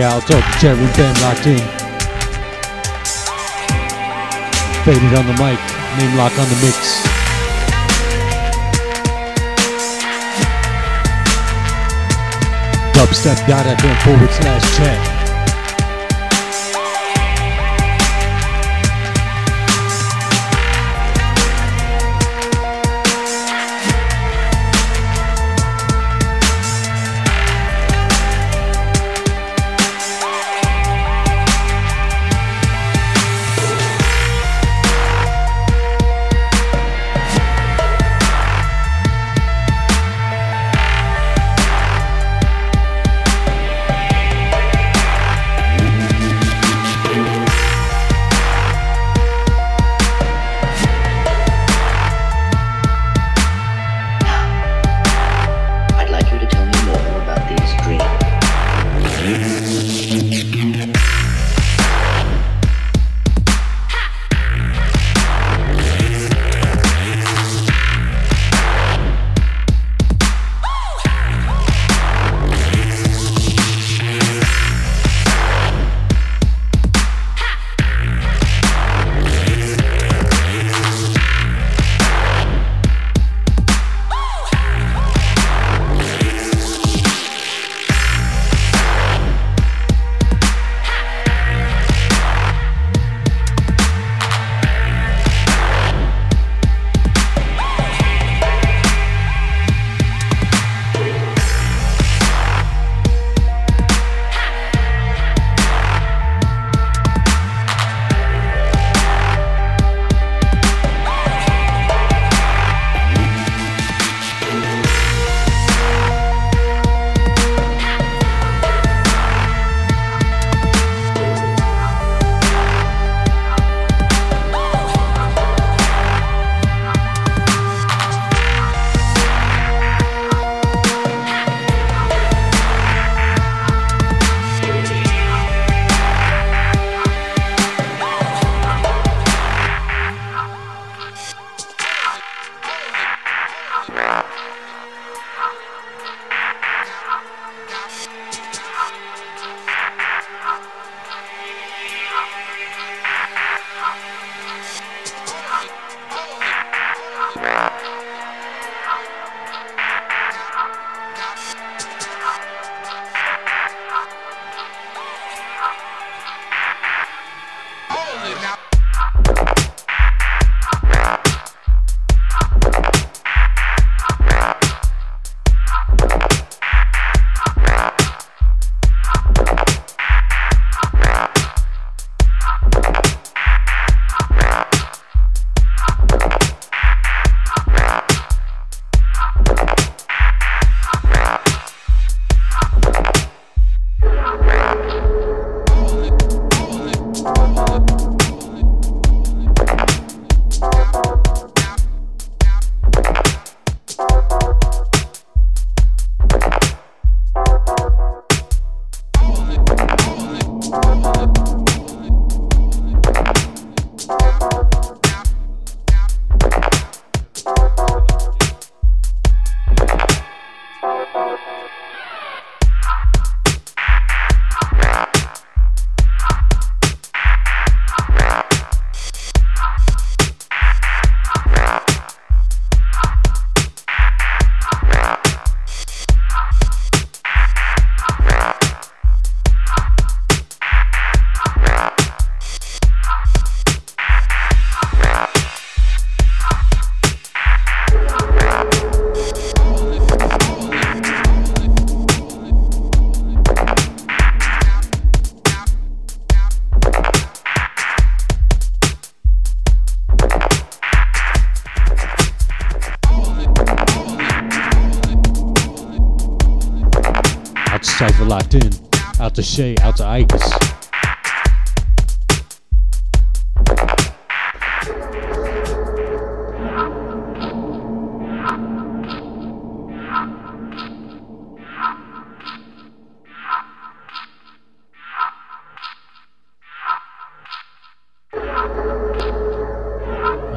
Yeah, I'll talk to chat fam locked in. Phaded on the mic, Nameloc on the mix. Dubstep.fm forward slash chat.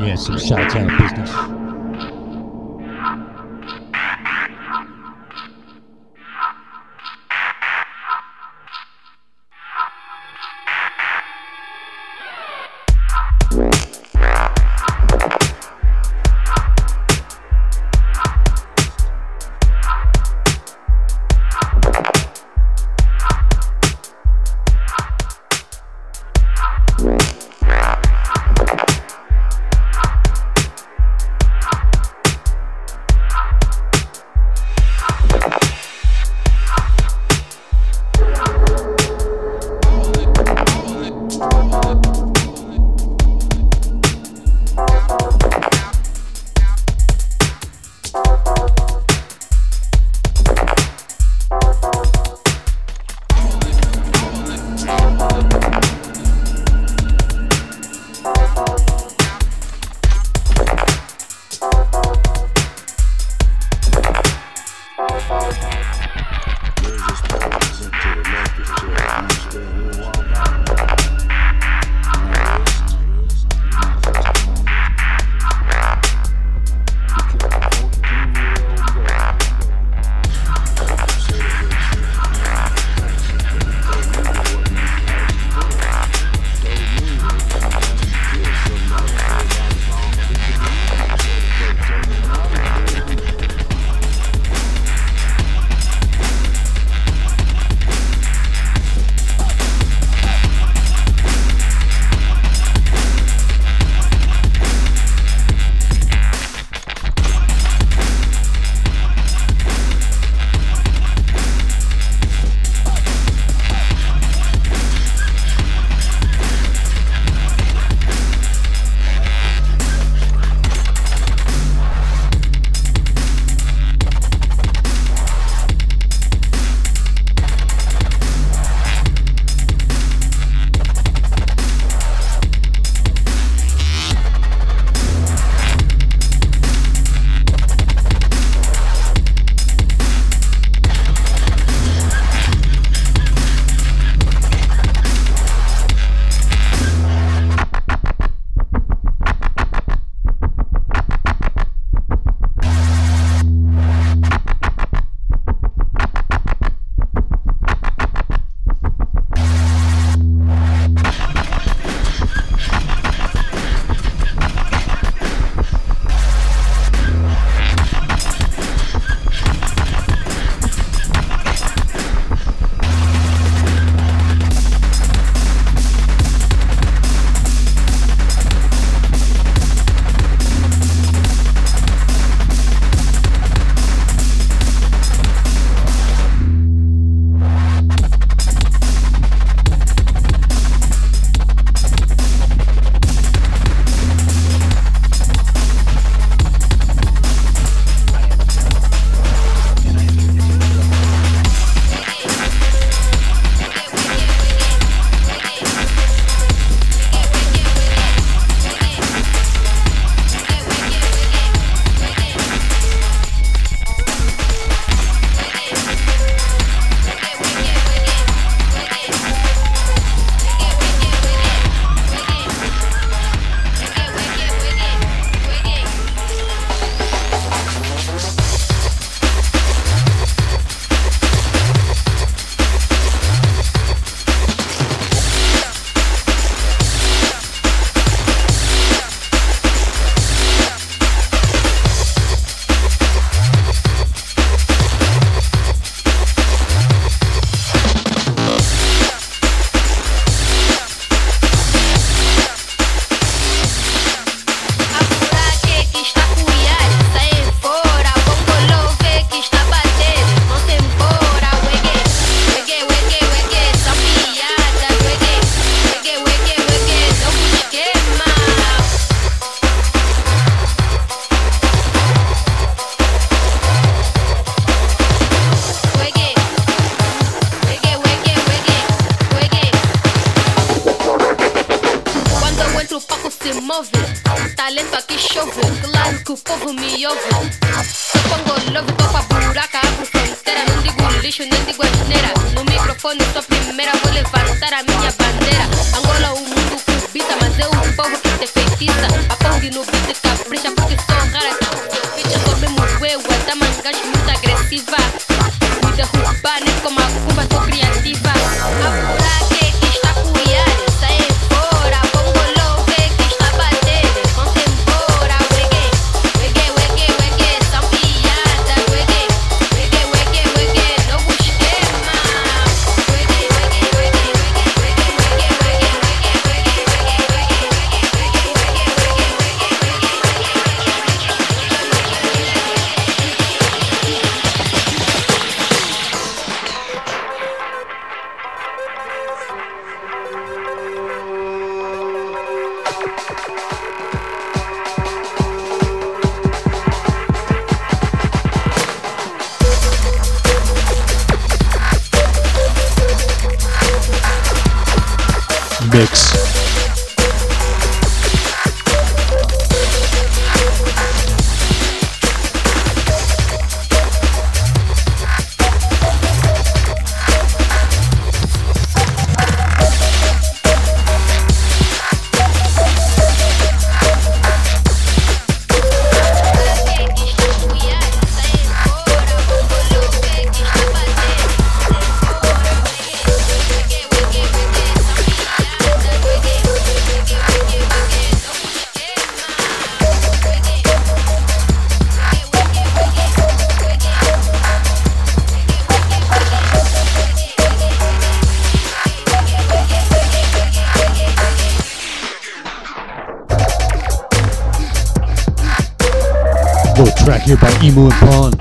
Yeah, some shots out of business. Here by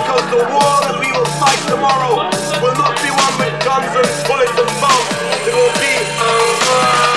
Because the war that we will fight tomorrow will not be one with guns and bullets and bombs. It will be a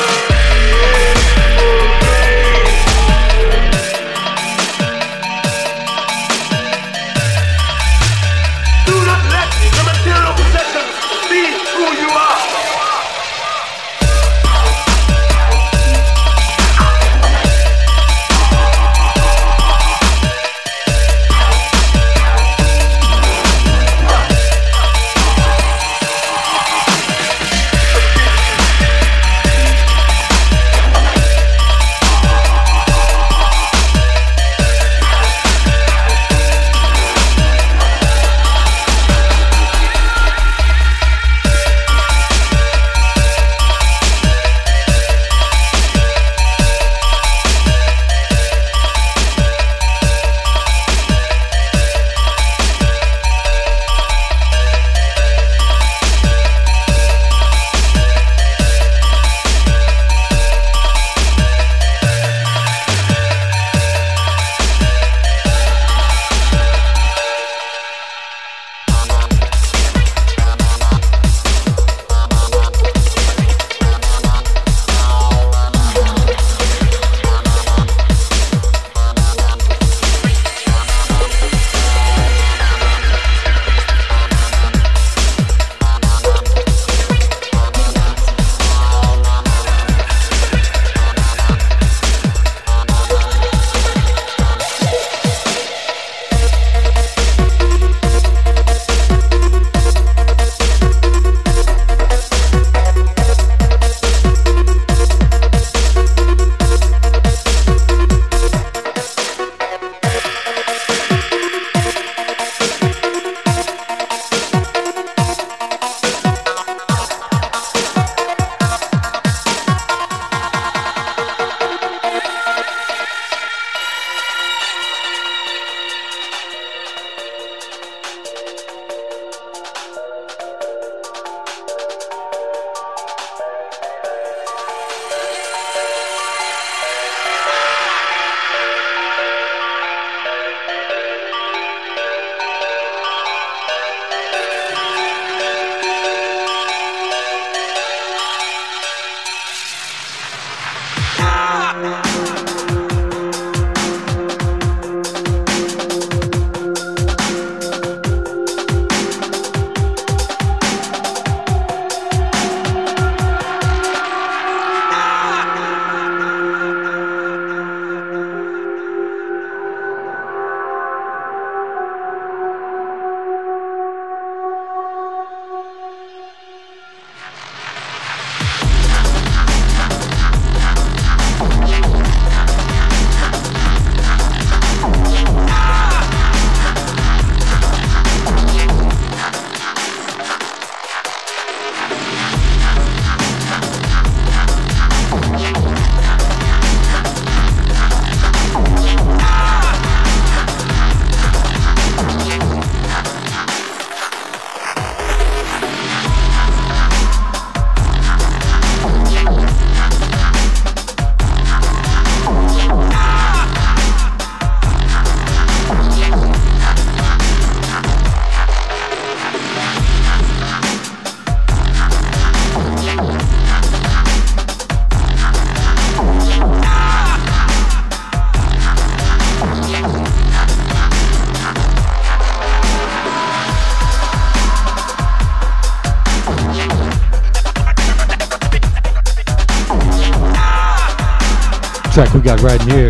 track we got right here.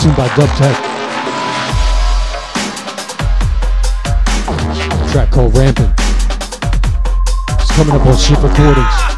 Tuned by Dub Tech. Track called Rampant. It's coming up on Ship Recordings.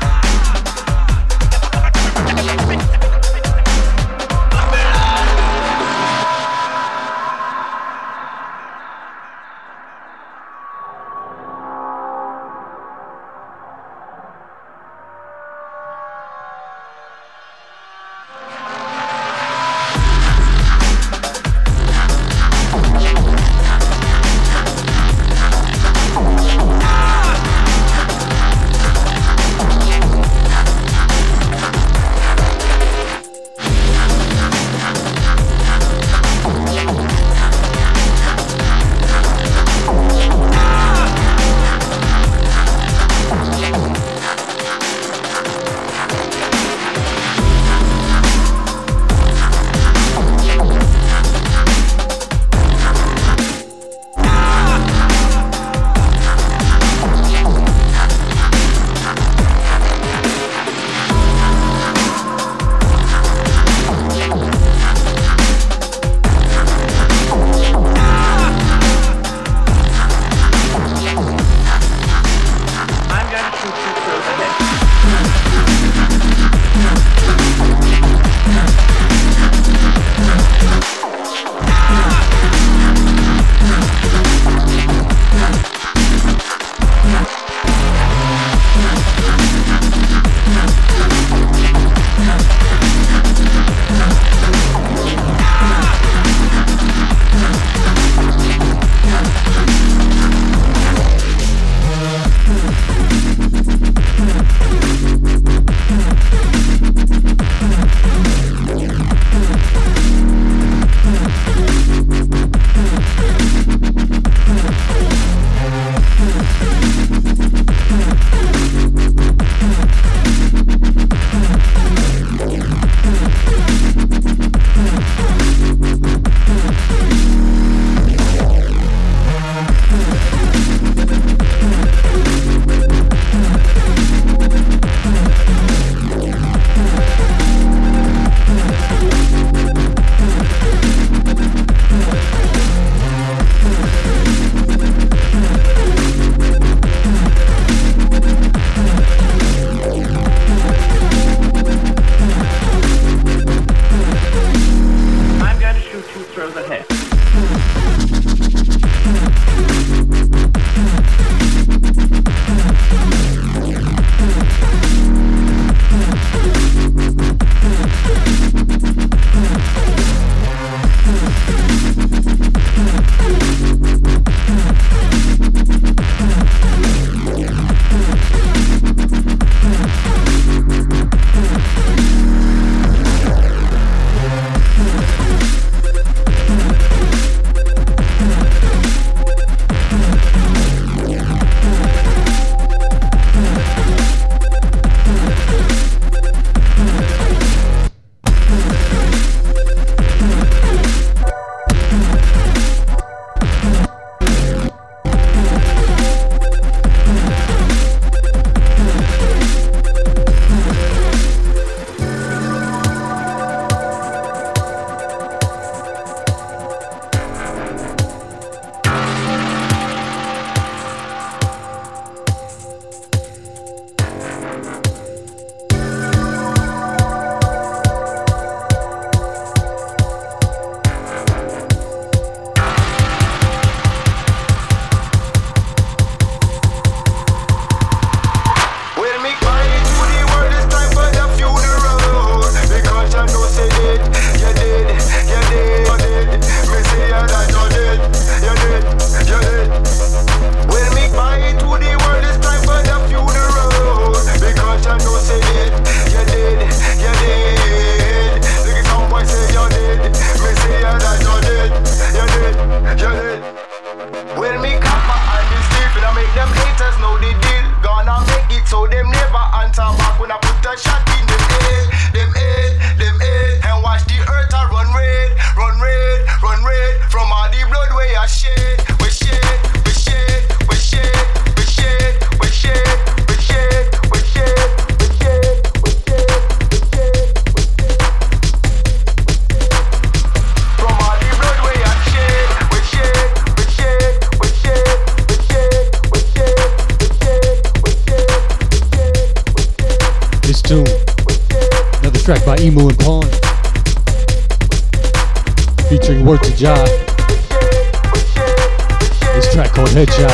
Emu and Pawn. Featuring Word to Jah. This track called Headshot.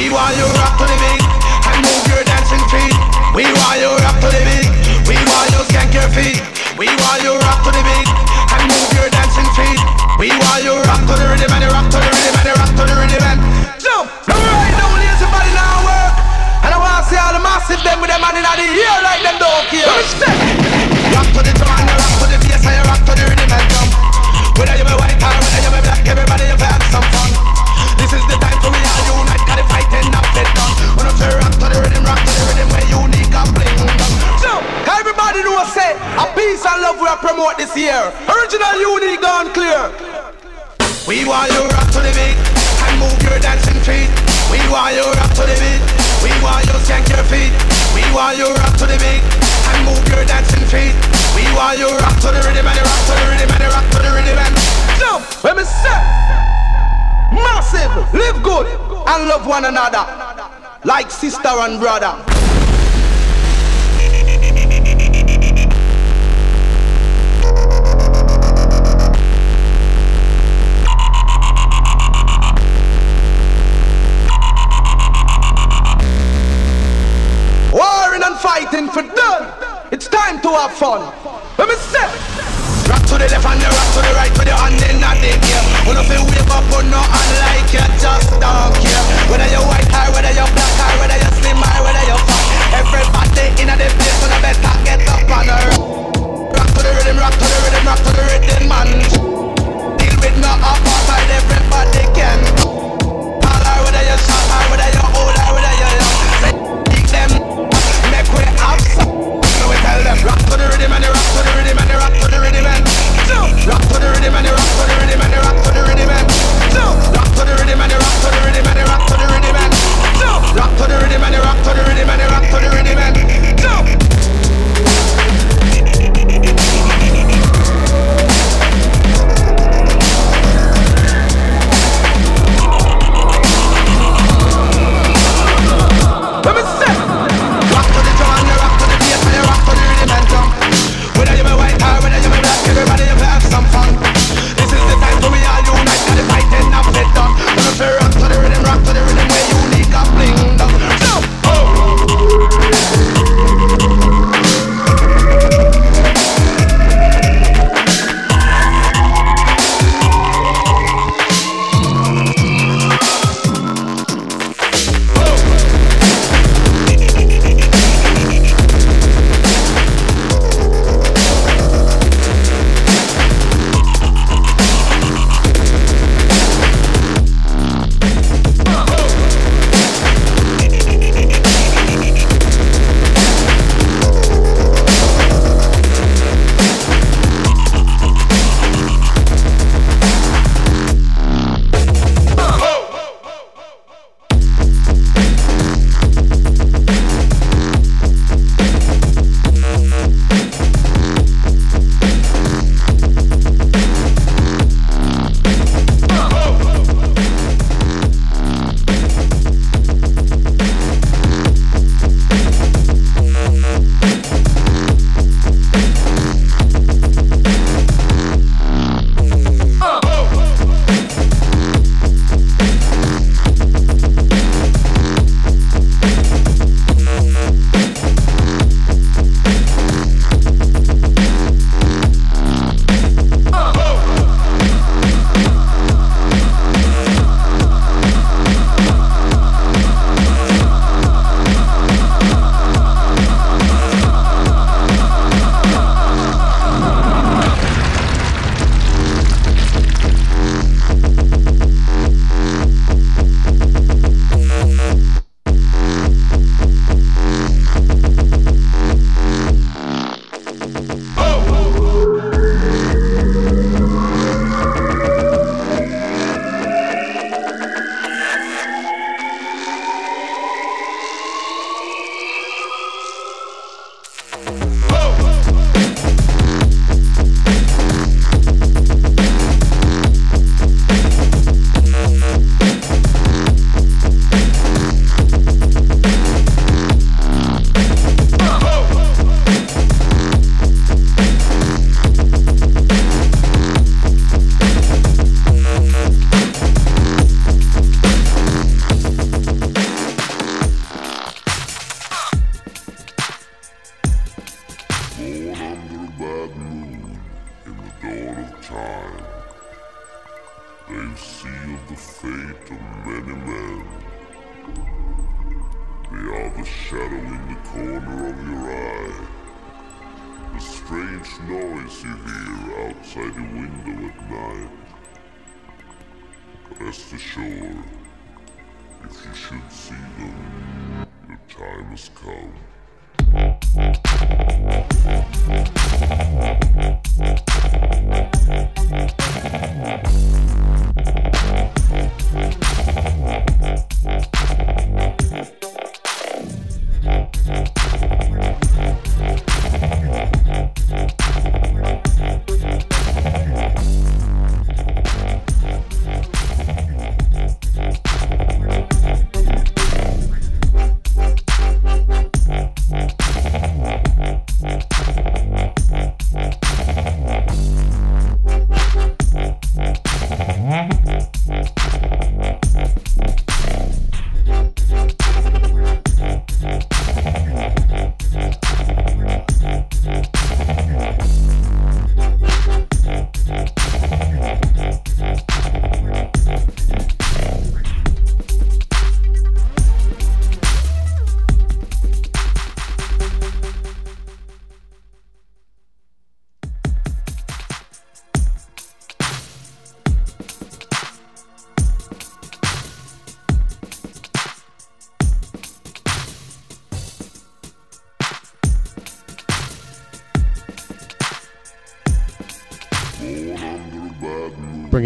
We want you rock to the beat and move your dancing feet. We want you rock to the beat. We want you skank your feet. We want you rock to the beat and move your dancing feet. We want you rock to the rhythm and you rock to the rhythm and you rock to the rhythm and jump. Alright, now lazy body now work. And I wanna see all the massive them with them man in the ear like them don't care. Step. Rock to the drum and you rock to the bass and you rock to the rhythm and jump. Whether you be white or whether you be black, everybody you have some fun. This is the time done. When I'm say rock to the rhythm, rock to the rhythm, where unique and bling. So, everybody know say a peace and love we are promote this year. Original, unique, gone clear. We want you rock to the beat and move your dancing feet. We want you rock to the beat. We want you skank your feet. We want you rock to the beat and move your dancing feet. We want you rock to the rhythm and rock to the rhythm and rock to the rhythm and jump. When me say massive, live good and love one another like sister and brother. Warring and fighting for done. It's time to have fun. Let me say. Rock to the left and the rock to the right with your hand in the gear. When you feel wave up or no unlike you just don't care. Whether you white or whether you black or whether you slim or whether you fat. Everybody in the place when I better get up on her. Rock to the rhythm, rock to the rhythm, rock to the rhythm, man. Deal with no apartheid, everybody can. All whether you short or whether you old or whether you young. Kick them, make we have some. So we tell them, rock to the rhythm and you rock to the rhythm and you rock to the rhythm and. Rock to the rhythm and you rock to the rhythm and you rock to the rhythm and. Rock to the rhythm and you rock to the rhythm and you rock to the rhythm and. Rock to the rhythm and you rock to the rhythm and you rock to the rhythm and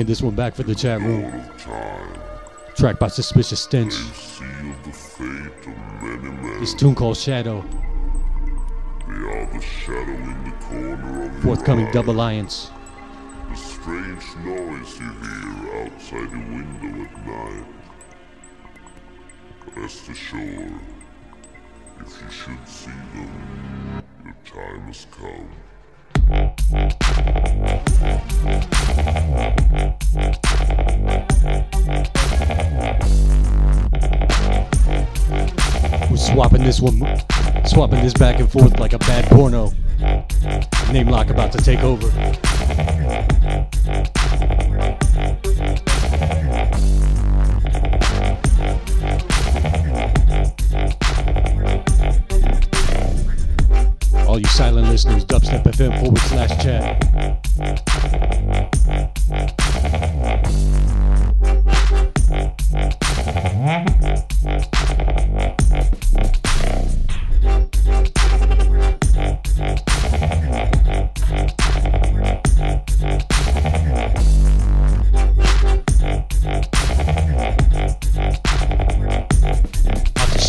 Bringing this one back for the chat room. Track by Suspicious Stench. This tune called Shadow. Shadow in the corner of Forthcoming eye. Alliance. The strange noise you hear outside the window at night. Rest assured, if you should see them, your time has come. Swapping this one, swapping this back and forth like a bad porno. Nameloc about to take over.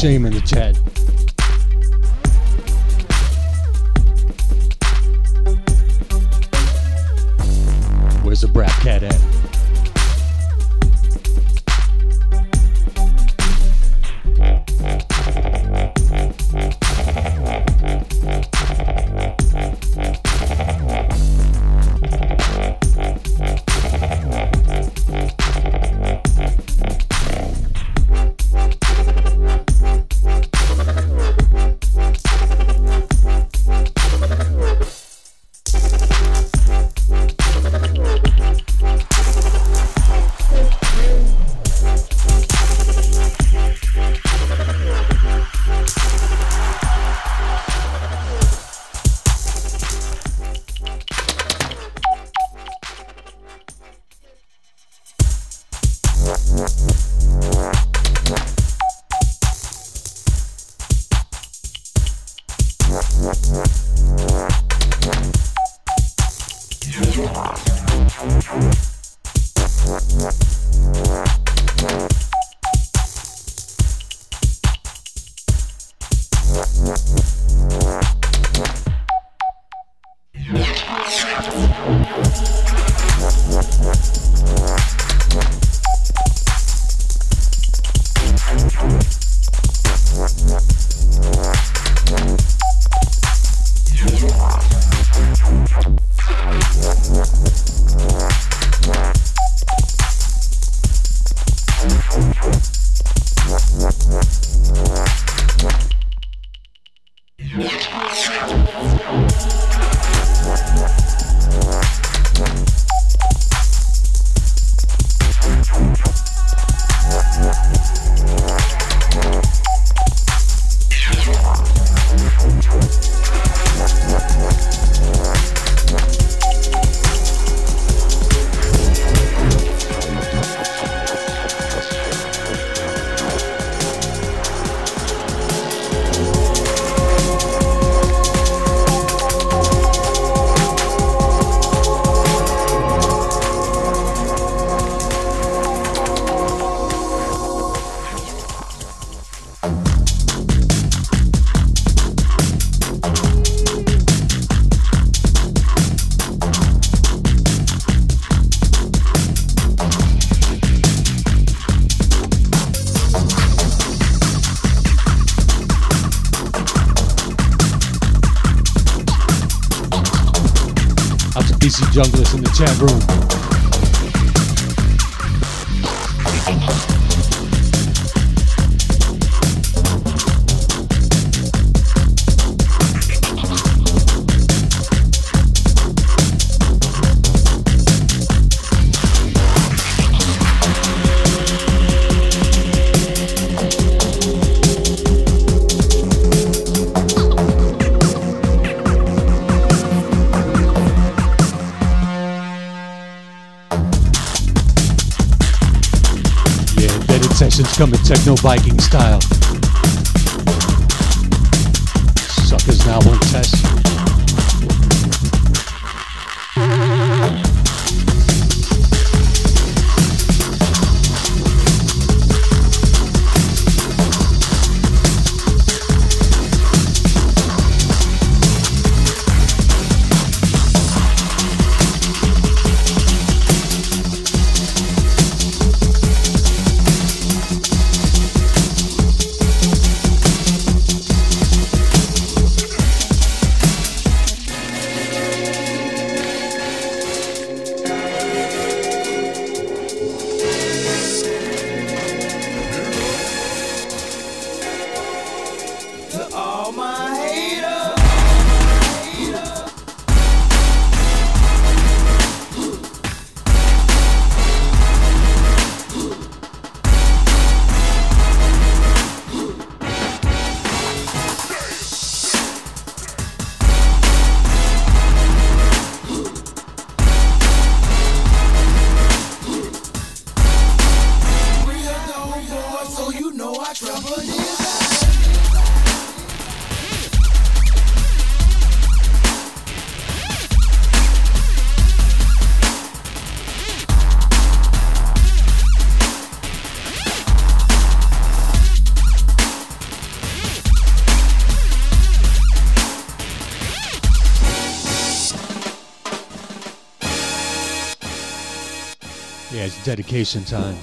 Shame in the chat. Junglers techno Viking style. Dedication time.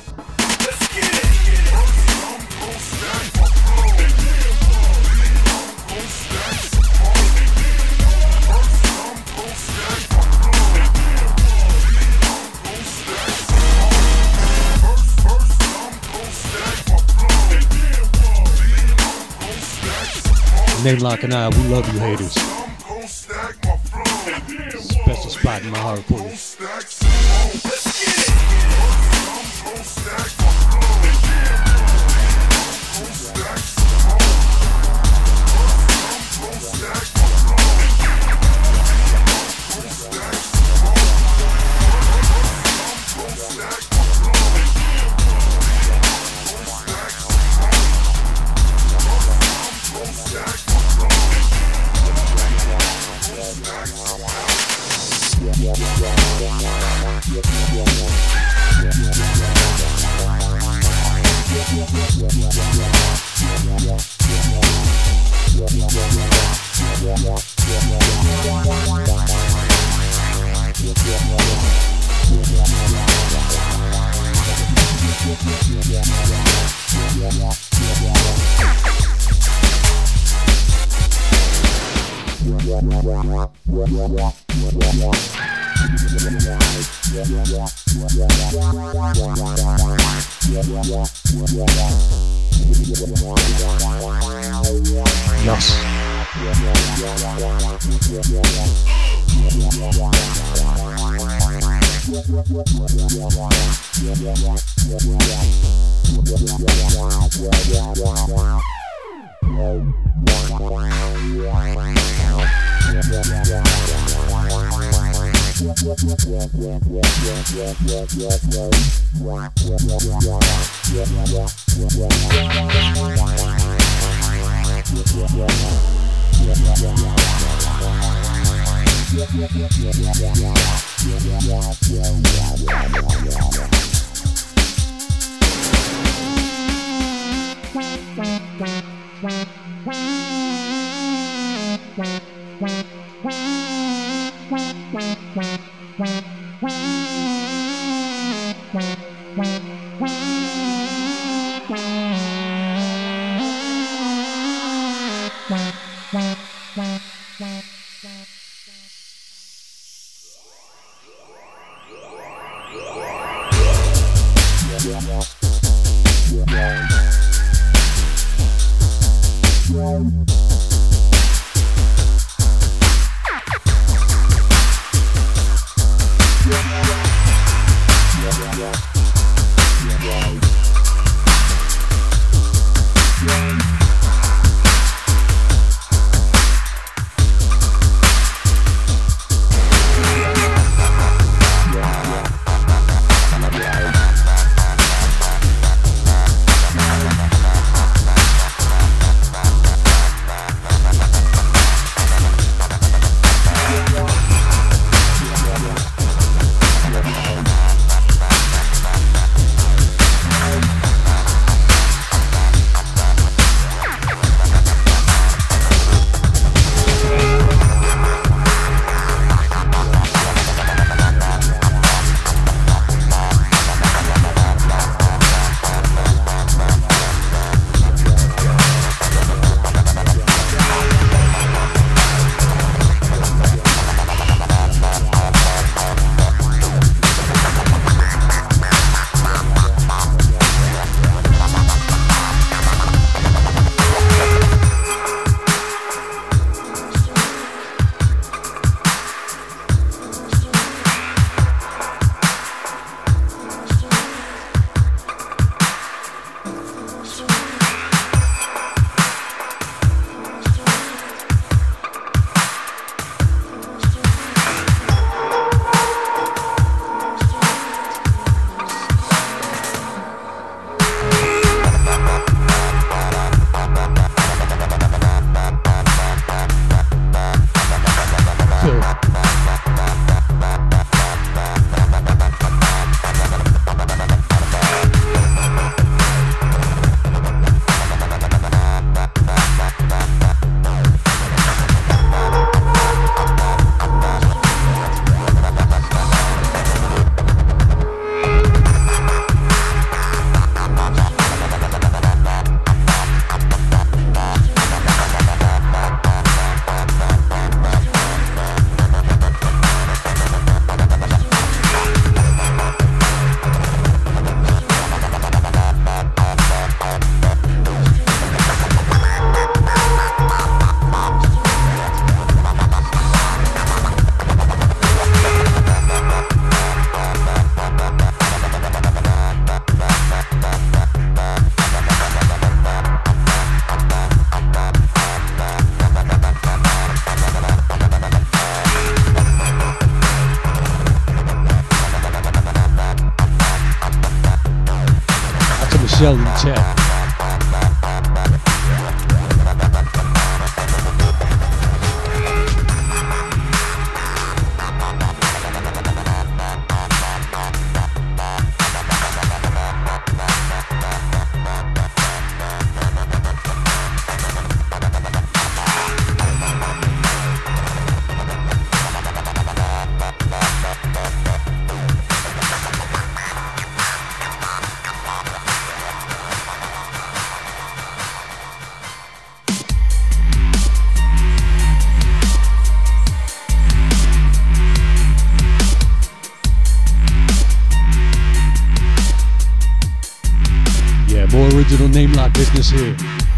Nameloc and I, we love you haters. Special spot in my heart for you. Wow. check. Business here.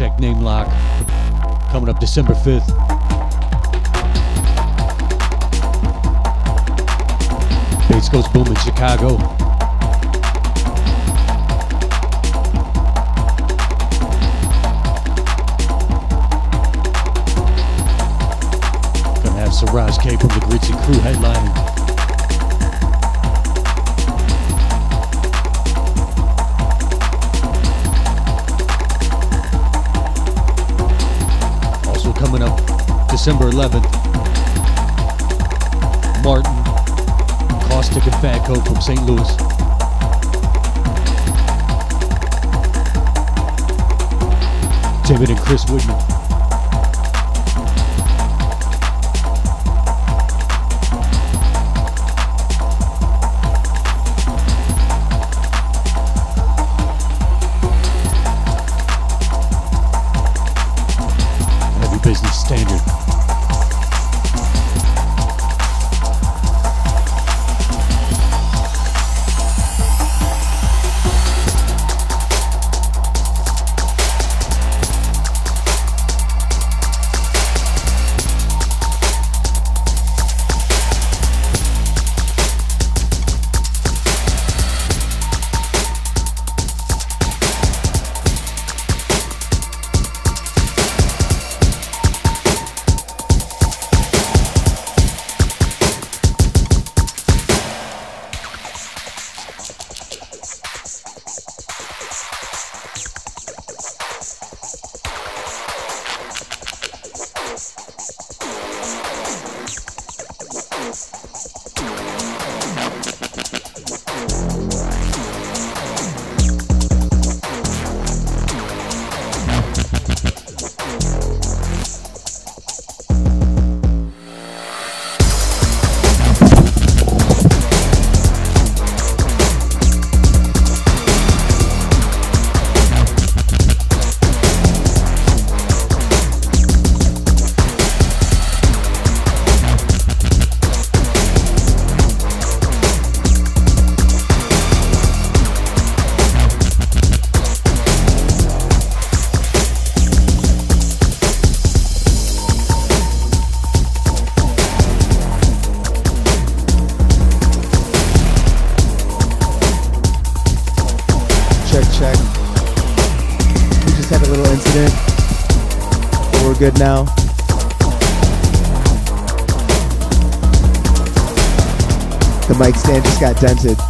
Check Nameloc coming up December 5th. Bass goes boom in Chicago. Gonna have Siraj K from the Gritzy Crew headlining. 11th, Martin, Caustic and Fatco from St. Louis. David and Chris Woodman. Got dented.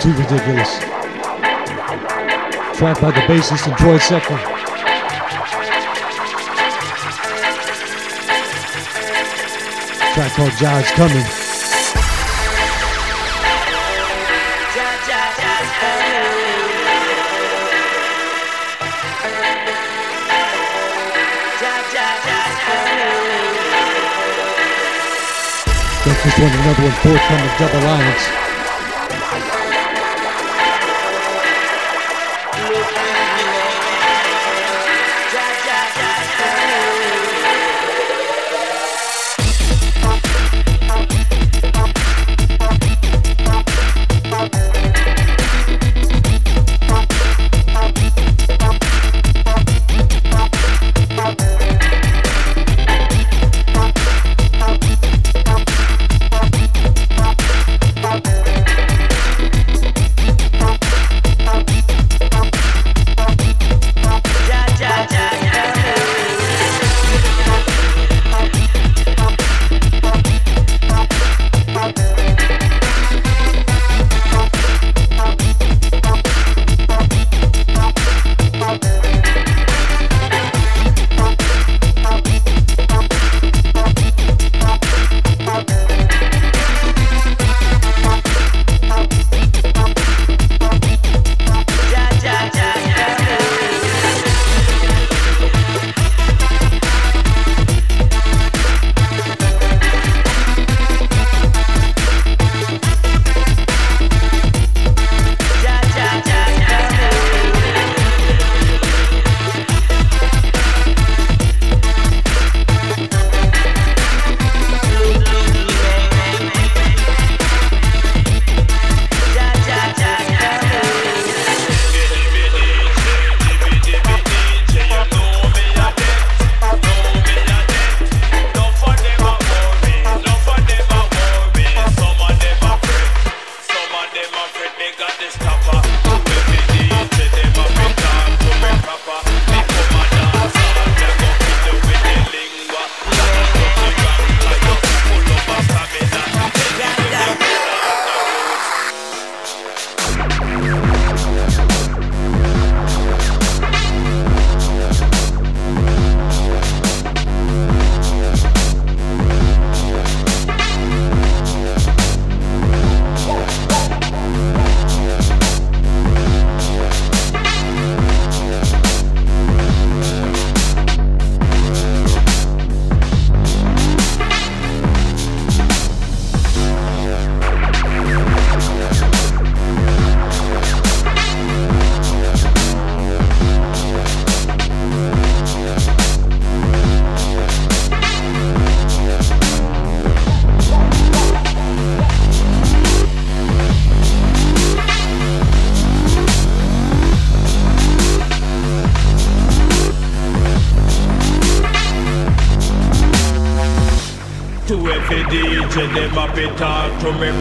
Too ridiculous. Track by the bassist and Troy Seckler. Track called Jai's Coming. That's just one another one forthcoming Double Alliance. Talk to. Me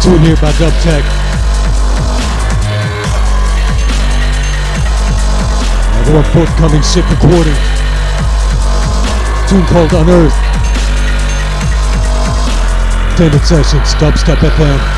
tune here by Dub Tech. Another forthcoming ship recording. Tune called Unearth. Attended sessions, Dubstep FM.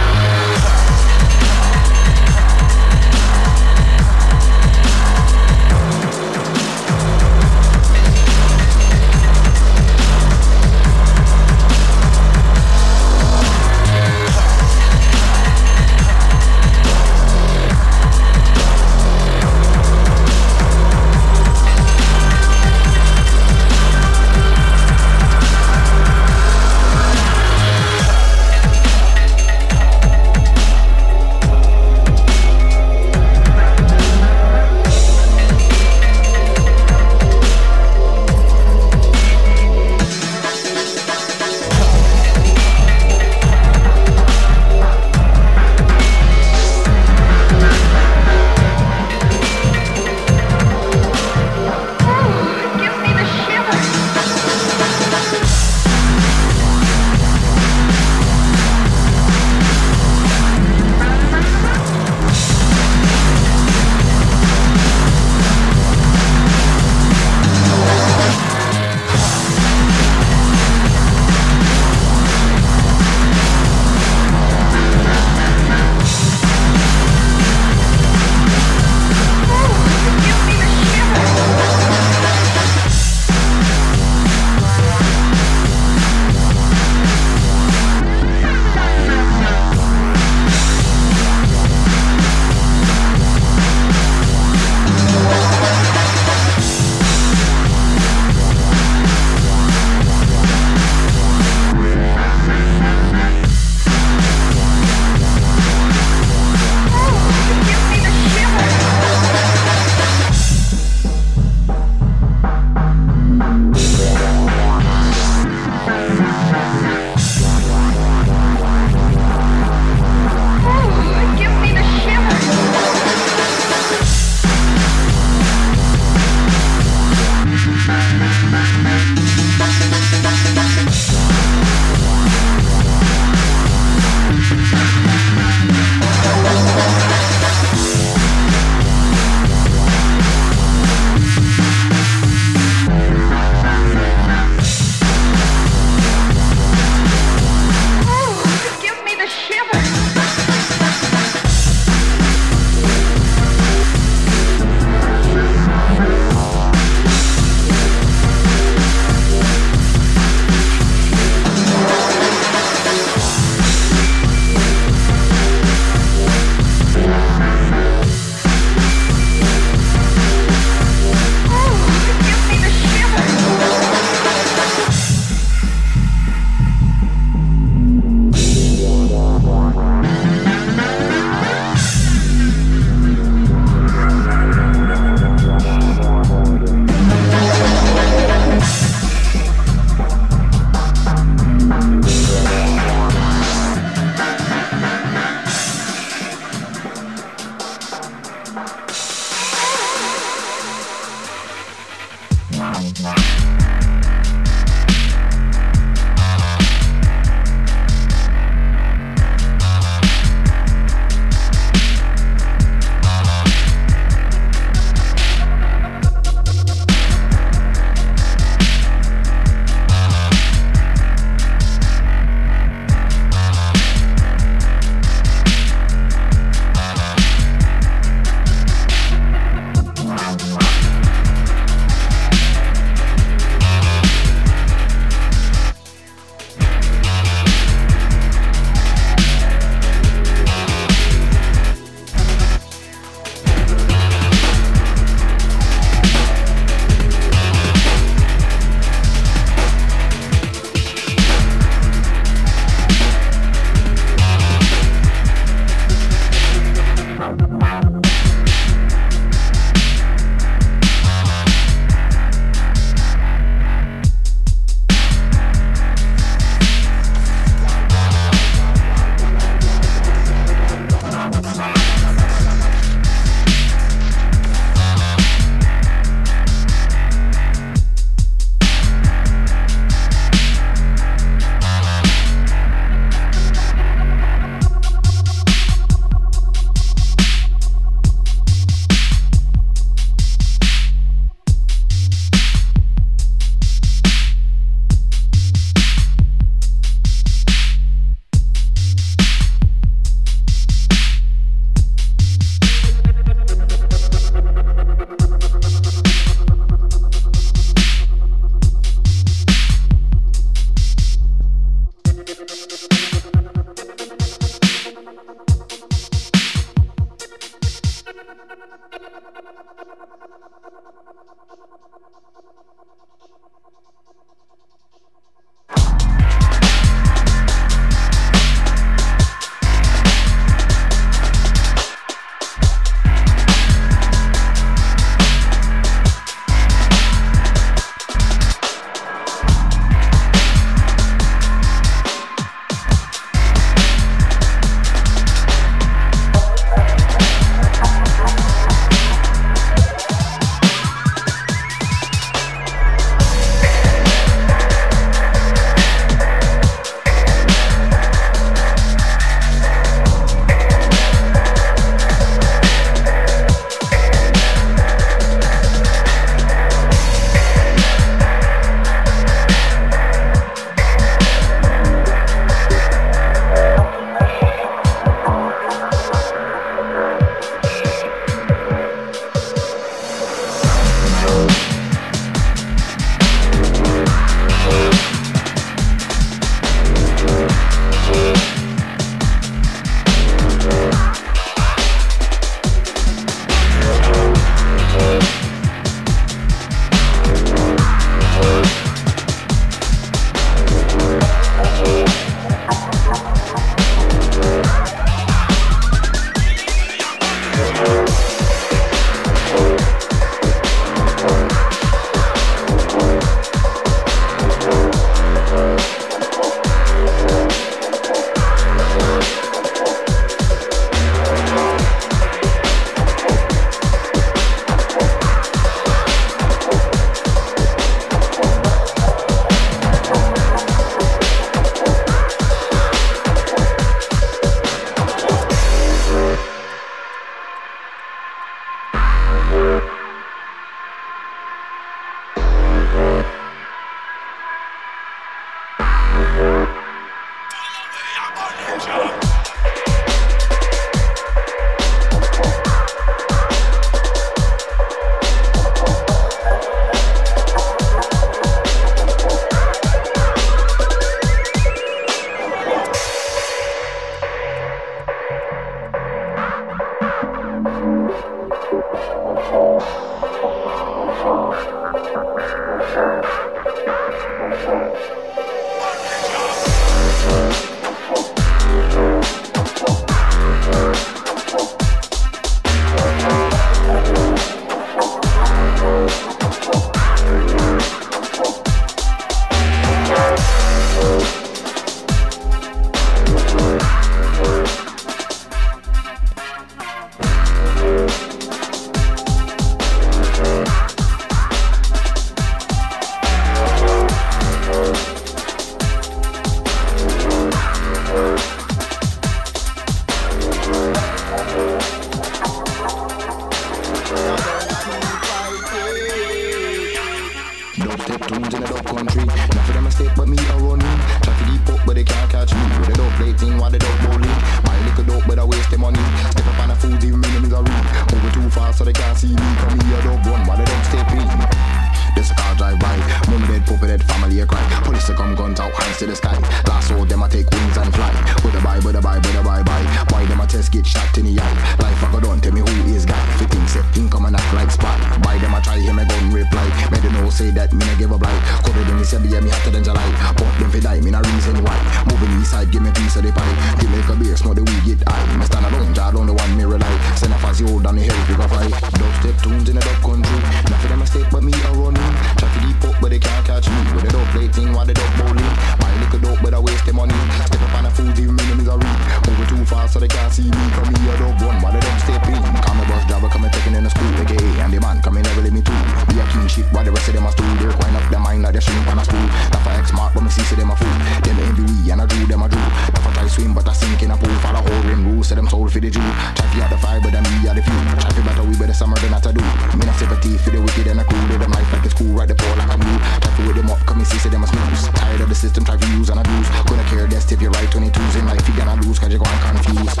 Say be me hotter than July. Pump them for die, me no reason why. Moving east side, give me piece of the pie. Give me a beer, smoke the weed, get high. Me stand alone, jar down the one me rely. Send a fast old down the hill, pick a fly. Dubstep tunes in the dub country. Of them a step, but me a running. Try to deep up, but they can't catch me. With a dope plate thing, while the dope bowling. My little dope, but I waste the money. Step up on the food, even enemies are read. Moving too fast, so they can't see me. Come here, dope run, while they don't step in. Come a bus driver, come and taking in the school, aka. And the man, come in, never let me too. Be a king shit, while the rest of them are stool. They're up their mind like they're shooting on a stool. That for X mark, but me see, say them a fool. Them envy we, and I drew them a drew. That for try swim, but I sink in a pool. Follow whole ring rules, say them soul for the Jew. To get the fire, but them me are the few. To better we better summer than I to do. Me not sympathy for the wicked and the cool. Them life like it's cool, right the pole like I'm blue. To wake them up, come and see, say them a snooze. Tired of the system, try to use and abuse. Gonna care less if you're right 22s in life, you gonna lose, cause you're going confused.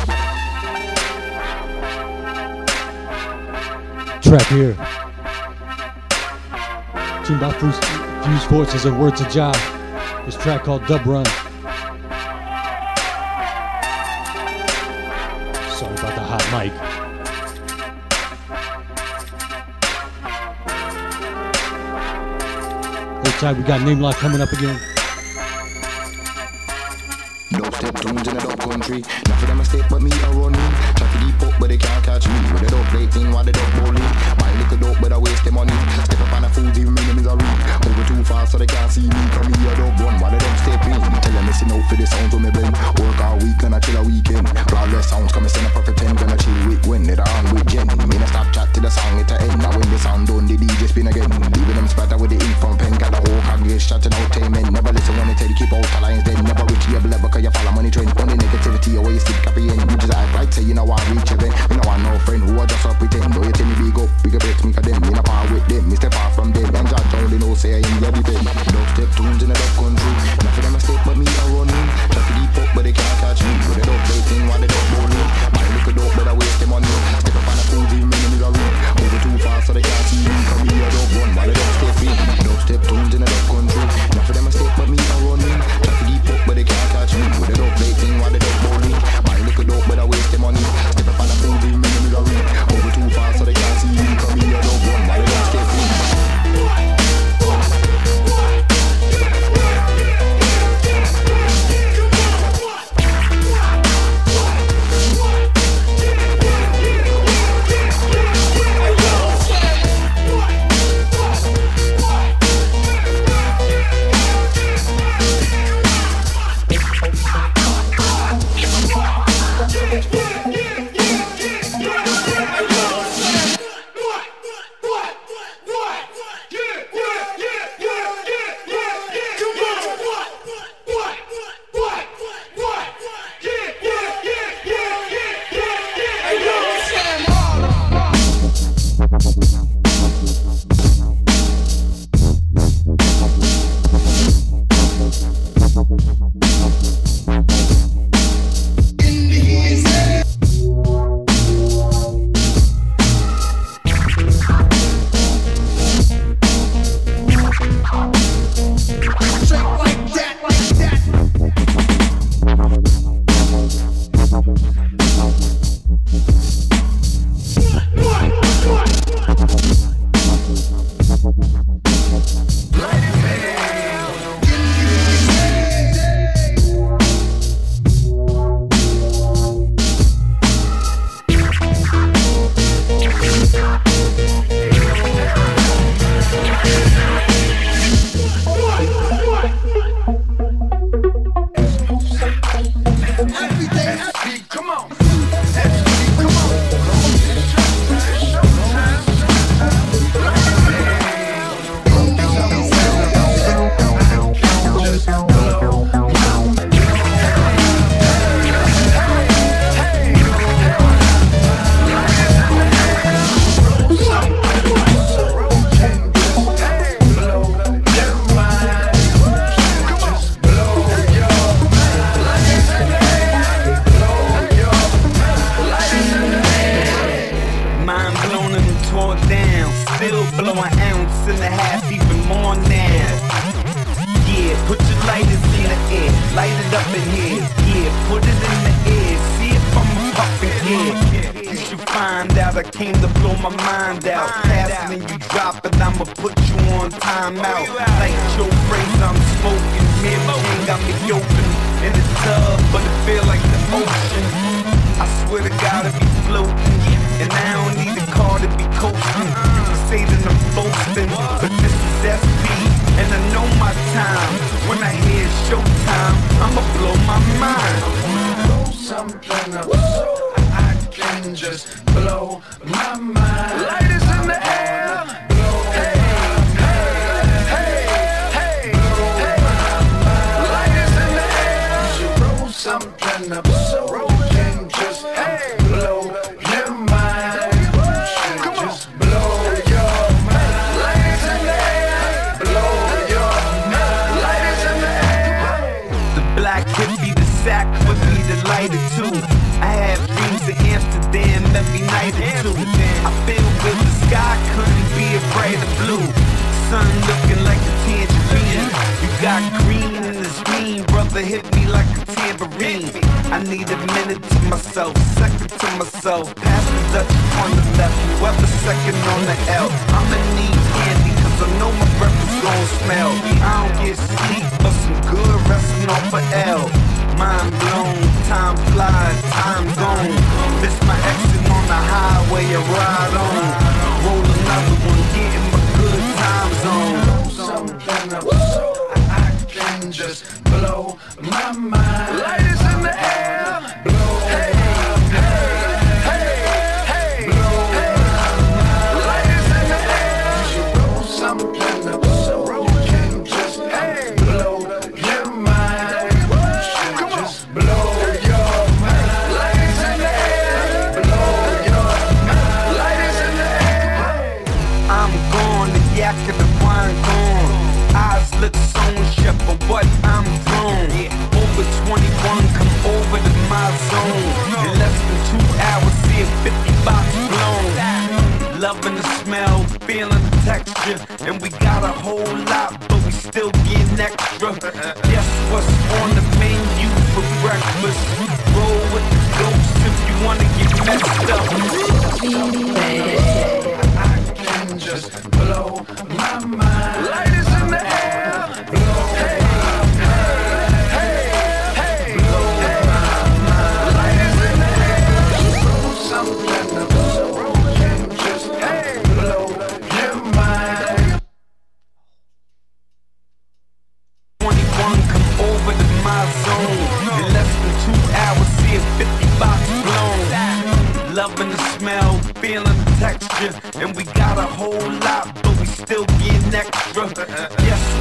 Track here. Tune by Fuse, Forces and Word to Job. This track called Dub Run. Sorry about the hot mic. outside. We got Nameloc coming up again. Country. Not for them a but me a running. Try to deep up, but they can't catch me. With the dub plate thing, why the dub bowling? My little dope, but I waste the money. Step up on the food, even me misery. Moving too fast, so they can't see me. Come me dub run, while the dub step in. Tell them listen out for the sounds of me blend. Work all week, and I chill a weekend. Flawless sounds, come and send a perfect 10. Gonna chill with Gwen, it on with Jen. Me not stop chat till the song it a end. Now when the sound done, the DJ spin again. Leaving them spatter with the ink from pen. Got the whole congregation shouting out, amen. Never listen when they tell you keep out alliance, then never reach your level, cause you follow money trend. Only negativity away, you stick copy in. You just act right, say you know I reach event. Me no want no friend who are just up pretend. Though you tell me big up, bigger breaks me, them. Me no part with them, me step off from them. And judge only know say I ain't your defend. Dubstep tunes in the dub country. Not for them a step, but me a running. Try to deep up, but they can't catch me. With the dub plating, why they dub bowling. My little dope, but I waste them you. Step on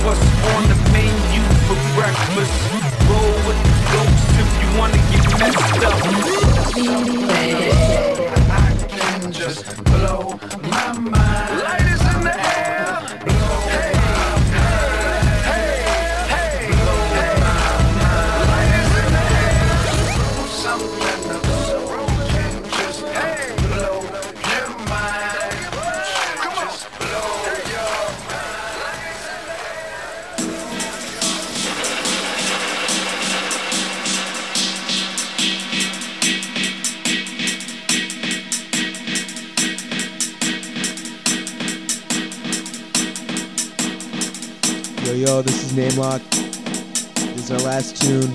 what's on the menu for breakfast. Roll with the ghosts if you wanna get messed up. Rock. This is our last tune.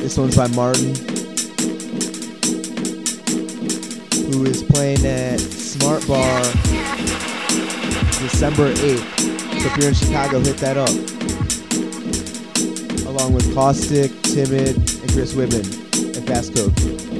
This one's by Martyn, who is playing at Smart Bar December 8th. So if you're in Chicago, hit that up. Along with Caustic, Timid, and Chris Whitman, and Fast Code.